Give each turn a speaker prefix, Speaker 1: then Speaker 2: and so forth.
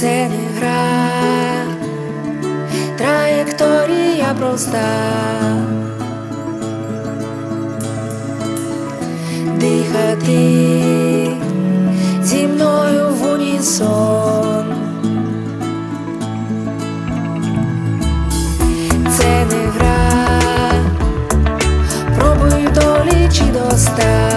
Speaker 1: це не гра, траєкторія проста, дихати зі мною в унісон. Це не гра, пробуй долі чи доста.